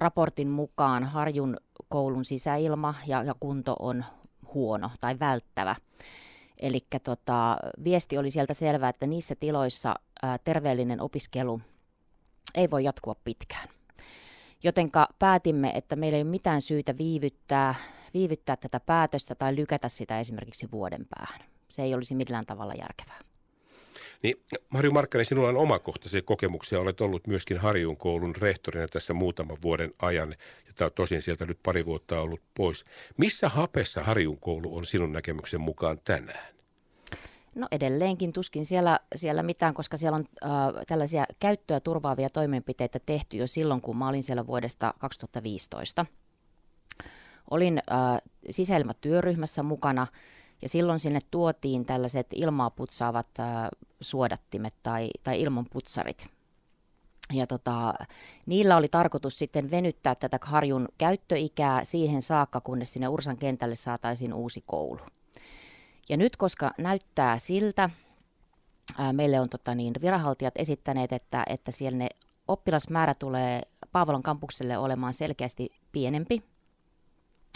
raportin mukaan Harjun koulun sisäilma ja, ja kunto on huono tai välttävä. Eli tota, viesti oli sieltä selvä, että niissä tiloissa ää, terveellinen opiskelu ei voi jatkua pitkään. Jotenka päätimme, että meillä ei ole mitään syytä viivyttää, viivyttää tätä päätöstä tai lykätä sitä esimerkiksi vuoden päähän. Se ei olisi millään tavalla järkevää. Niin, Marju Markkanen, sinulla on omakohtaisia kokemuksia. Olet ollut myöskin Harjun koulun rehtorina tässä muutaman vuoden ajan. Ja tosin sieltä nyt pari vuotta ollut pois. Missä hapessa Harjun koulu on sinun näkemyksen mukaan tänään? No edelleenkin tuskin siellä, siellä mitään, koska siellä on äh, tällaisia käyttöä turvaavia toimenpiteitä tehty jo silloin, kun mä olin siellä vuodesta 2015. Olin äh, sisäilmatyöryhmässä mukana ja silloin sinne tuotiin tällaiset ilmaa putsaavat äh, suodattimet tai, tai ilmanputsarit. Ja tota, niillä oli tarkoitus sitten venyttää tätä harjun käyttöikää siihen saakka, kunnes sinne Ursan kentälle saataisiin uusi koulu. Ja nyt, koska näyttää siltä, ää, meille on tota niin, viranhaltijat esittäneet, että, että siellä ne oppilasmäärä tulee Paavolon kampukselle olemaan selkeästi pienempi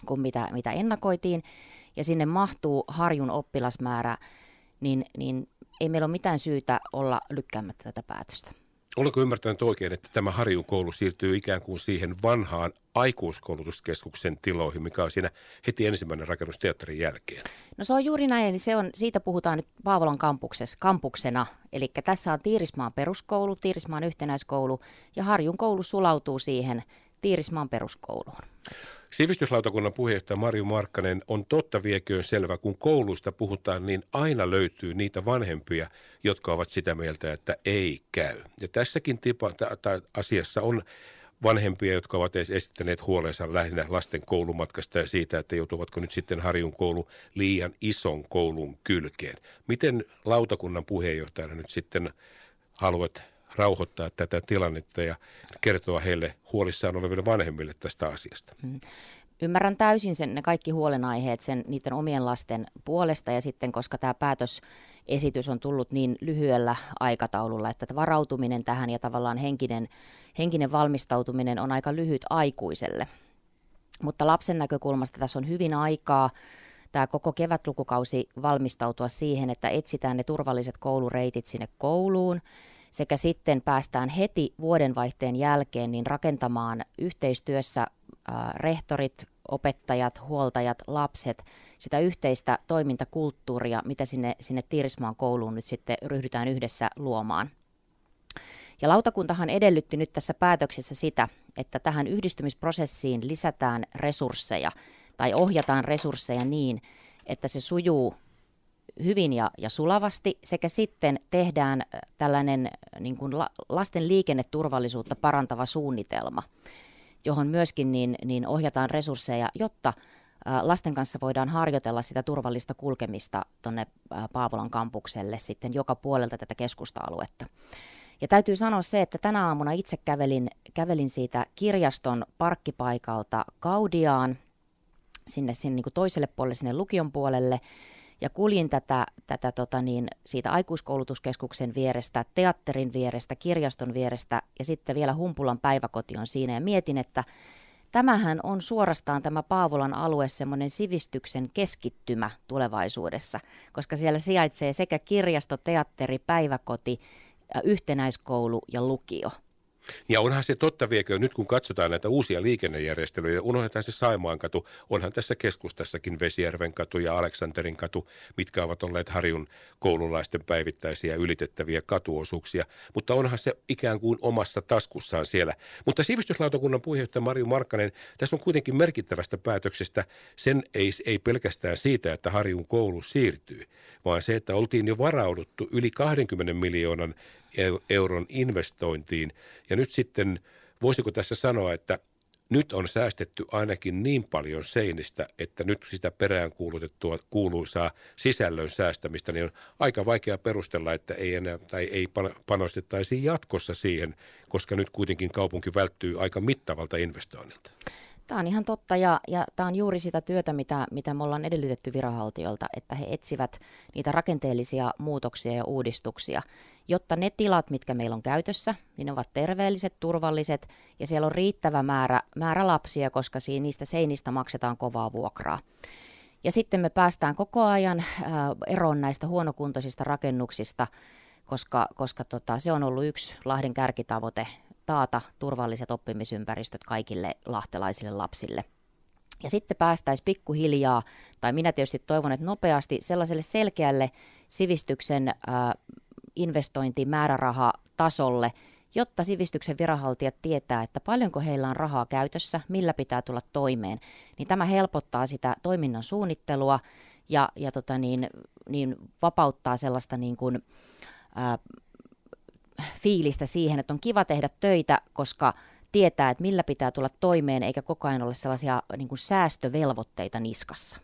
kuin mitä, mitä ennakoitiin, ja sinne mahtuu harjun oppilasmäärä, niin, niin ei meillä ole mitään syytä olla lykkäämättä tätä päätöstä. Oletko ymmärtänyt oikein, että tämä Harjun koulu siirtyy ikään kuin siihen vanhaan aikuiskoulutuskeskuksen tiloihin, mikä on siinä heti ensimmäinen rakennus teatterin jälkeen? No se on juuri näin, niin se on, siitä puhutaan nyt kampuksessa, kampuksena. Eli tässä on Tiirismaan peruskoulu, Tiirismaan yhtenäiskoulu ja Harjun koulu sulautuu siihen Tiirismaan peruskouluun. Sivistyslautakunnan puheenjohtaja Marju Markkanen on totta vieköön selvä, kun kouluista puhutaan, niin aina löytyy niitä vanhempia, jotka ovat sitä mieltä, että ei käy. Ja tässäkin tipa, t- t- asiassa on vanhempia, jotka ovat esittäneet huolensa lähinnä lasten koulumatkasta ja siitä, että joutuvatko nyt sitten Harjun koulu liian ison koulun kylkeen. Miten lautakunnan puheenjohtajana nyt sitten haluat rauhoittaa tätä tilannetta ja kertoa heille huolissaan oleville vanhemmille tästä asiasta. Mm. Ymmärrän täysin sen, ne kaikki huolenaiheet sen niiden omien lasten puolesta ja sitten koska tämä päätösesitys on tullut niin lyhyellä aikataululla, että varautuminen tähän ja tavallaan henkinen, henkinen valmistautuminen on aika lyhyt aikuiselle. Mutta lapsen näkökulmasta tässä on hyvin aikaa tämä koko kevätlukukausi valmistautua siihen, että etsitään ne turvalliset koulureitit sinne kouluun sekä sitten päästään heti vuodenvaihteen jälkeen niin rakentamaan yhteistyössä rehtorit, opettajat, huoltajat, lapset, sitä yhteistä toimintakulttuuria, mitä sinne, sinne Tiirismaan kouluun nyt sitten ryhdytään yhdessä luomaan. Ja lautakuntahan edellytti nyt tässä päätöksessä sitä, että tähän yhdistymisprosessiin lisätään resursseja tai ohjataan resursseja niin, että se sujuu hyvin ja, ja sulavasti sekä sitten tehdään tällainen niin kuin la, lasten liikenneturvallisuutta parantava suunnitelma, johon myöskin niin, niin ohjataan resursseja, jotta lasten kanssa voidaan harjoitella sitä turvallista kulkemista tuonne Paavolan kampukselle sitten joka puolelta tätä keskusta-aluetta. Ja täytyy sanoa se, että tänä aamuna itse kävelin, kävelin siitä kirjaston parkkipaikalta Kaudiaan sinne, sinne niin kuin toiselle puolelle, sinne lukion puolelle – ja kuljin tätä, tätä tota niin, siitä aikuiskoulutuskeskuksen vierestä, teatterin vierestä, kirjaston vierestä ja sitten vielä Humpulan päiväkoti on siinä. Ja mietin, että tämähän on suorastaan tämä Paavolan alue semmoinen sivistyksen keskittymä tulevaisuudessa, koska siellä sijaitsee sekä kirjasto, teatteri, päiväkoti, yhtenäiskoulu ja lukio – ja onhan se totta viekö, nyt kun katsotaan näitä uusia liikennejärjestelyjä, unohdetaan se Saimaan katu, onhan tässä keskustassakin Vesijärven katu ja Aleksanterin katu, mitkä ovat olleet Harjun koululaisten päivittäisiä ylitettäviä katuosuuksia, mutta onhan se ikään kuin omassa taskussaan siellä. Mutta sivistyslautakunnan puheenjohtaja Marju Markkanen, tässä on kuitenkin merkittävästä päätöksestä, sen ei, ei pelkästään siitä, että Harjun koulu siirtyy, vaan se, että oltiin jo varauduttu yli 20 miljoonan euron investointiin. Ja nyt sitten, voisiko tässä sanoa, että nyt on säästetty ainakin niin paljon seinistä, että nyt sitä peräänkuulutettua kuuluisaa sisällön säästämistä, niin on aika vaikea perustella, että ei enää tai ei panostettaisi jatkossa siihen, koska nyt kuitenkin kaupunki välttyy aika mittavalta investoinnilta. Tämä on ihan totta ja, ja tämä on juuri sitä työtä, mitä, mitä me ollaan edellytetty viranhaltijoilta, että he etsivät niitä rakenteellisia muutoksia ja uudistuksia, jotta ne tilat, mitkä meillä on käytössä, niin ne ovat terveelliset, turvalliset ja siellä on riittävä määrä, määrä lapsia, koska siinä, niistä seinistä maksetaan kovaa vuokraa. Ja sitten me päästään koko ajan äh, eroon näistä huonokuntoisista rakennuksista, koska, koska tota, se on ollut yksi Lahden kärkitavoite taata turvalliset oppimisympäristöt kaikille lahtelaisille lapsille. Ja sitten päästäisiin pikkuhiljaa, tai minä tietysti toivon, että nopeasti sellaiselle selkeälle sivistyksen äh, investointimäärärahatasolle, jotta sivistyksen viranhaltijat tietää, että paljonko heillä on rahaa käytössä, millä pitää tulla toimeen, niin tämä helpottaa sitä toiminnan suunnittelua ja, ja tota niin, niin vapauttaa sellaista niin kuin, ää, fiilistä siihen, että on kiva tehdä töitä, koska tietää, että millä pitää tulla toimeen, eikä koko ajan ole sellaisia niin kuin säästövelvoitteita niskassa.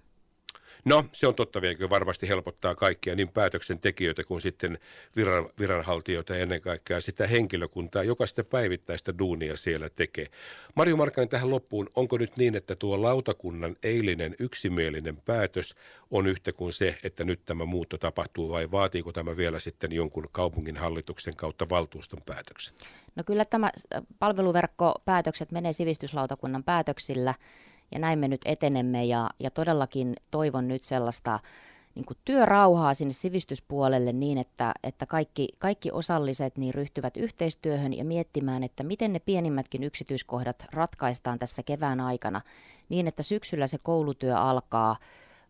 No, se on totta vielä, varmasti helpottaa kaikkia, niin päätöksentekijöitä kuin sitten viran, viranhaltijoita ja ennen kaikkea sitä henkilökuntaa, joka sitä päivittäistä duunia siellä tekee. Marjo Markkanen tähän loppuun, onko nyt niin, että tuo lautakunnan eilinen yksimielinen päätös on yhtä kuin se, että nyt tämä muutto tapahtuu vai vaatiiko tämä vielä sitten jonkun kaupungin hallituksen kautta valtuuston päätöksen? No kyllä tämä palveluverkkopäätökset menee sivistyslautakunnan päätöksillä ja näin me nyt etenemme ja, ja todellakin toivon nyt sellaista niin kuin työrauhaa sinne sivistyspuolelle niin, että, että kaikki, kaikki osalliset niin ryhtyvät yhteistyöhön ja miettimään, että miten ne pienimmätkin yksityiskohdat ratkaistaan tässä kevään aikana niin, että syksyllä se koulutyö alkaa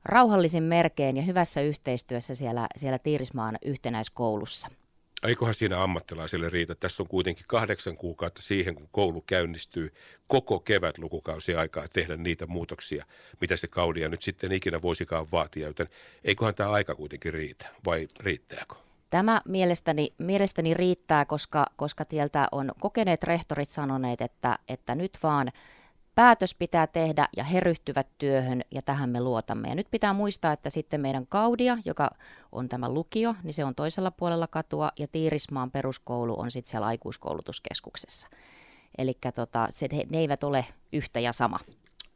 rauhallisin merkein ja hyvässä yhteistyössä siellä, siellä Tiirismaan yhtenäiskoulussa. Eikohan siinä ammattilaisille riitä? Tässä on kuitenkin kahdeksan kuukautta siihen, kun koulu käynnistyy koko kevät lukukausi aikaa tehdä niitä muutoksia, mitä se kaudia nyt sitten ikinä voisikaan vaatia. Joten eikohan tämä aika kuitenkin riitä vai riittääkö? Tämä mielestäni, mielestäni riittää, koska, koska tieltä on kokeneet rehtorit sanoneet, että, että nyt vaan – päätös pitää tehdä ja he ryhtyvät työhön ja tähän me luotamme. Ja nyt pitää muistaa, että sitten meidän Kaudia, joka on tämä lukio, niin se on toisella puolella katua ja Tiirismaan peruskoulu on sitten siellä aikuiskoulutuskeskuksessa. Eli tota, se, ne eivät ole yhtä ja sama.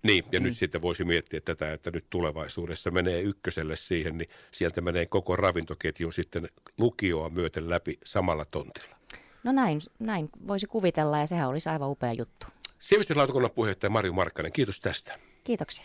Niin, ja mm. nyt sitten voisi miettiä tätä, että nyt tulevaisuudessa menee ykköselle siihen, niin sieltä menee koko ravintoketjun sitten lukioa myöten läpi samalla tontilla. No näin, näin voisi kuvitella ja sehän olisi aivan upea juttu. Sivistyslautakunnan puheenjohtaja Marju Markkanen, kiitos tästä. Kiitoksia.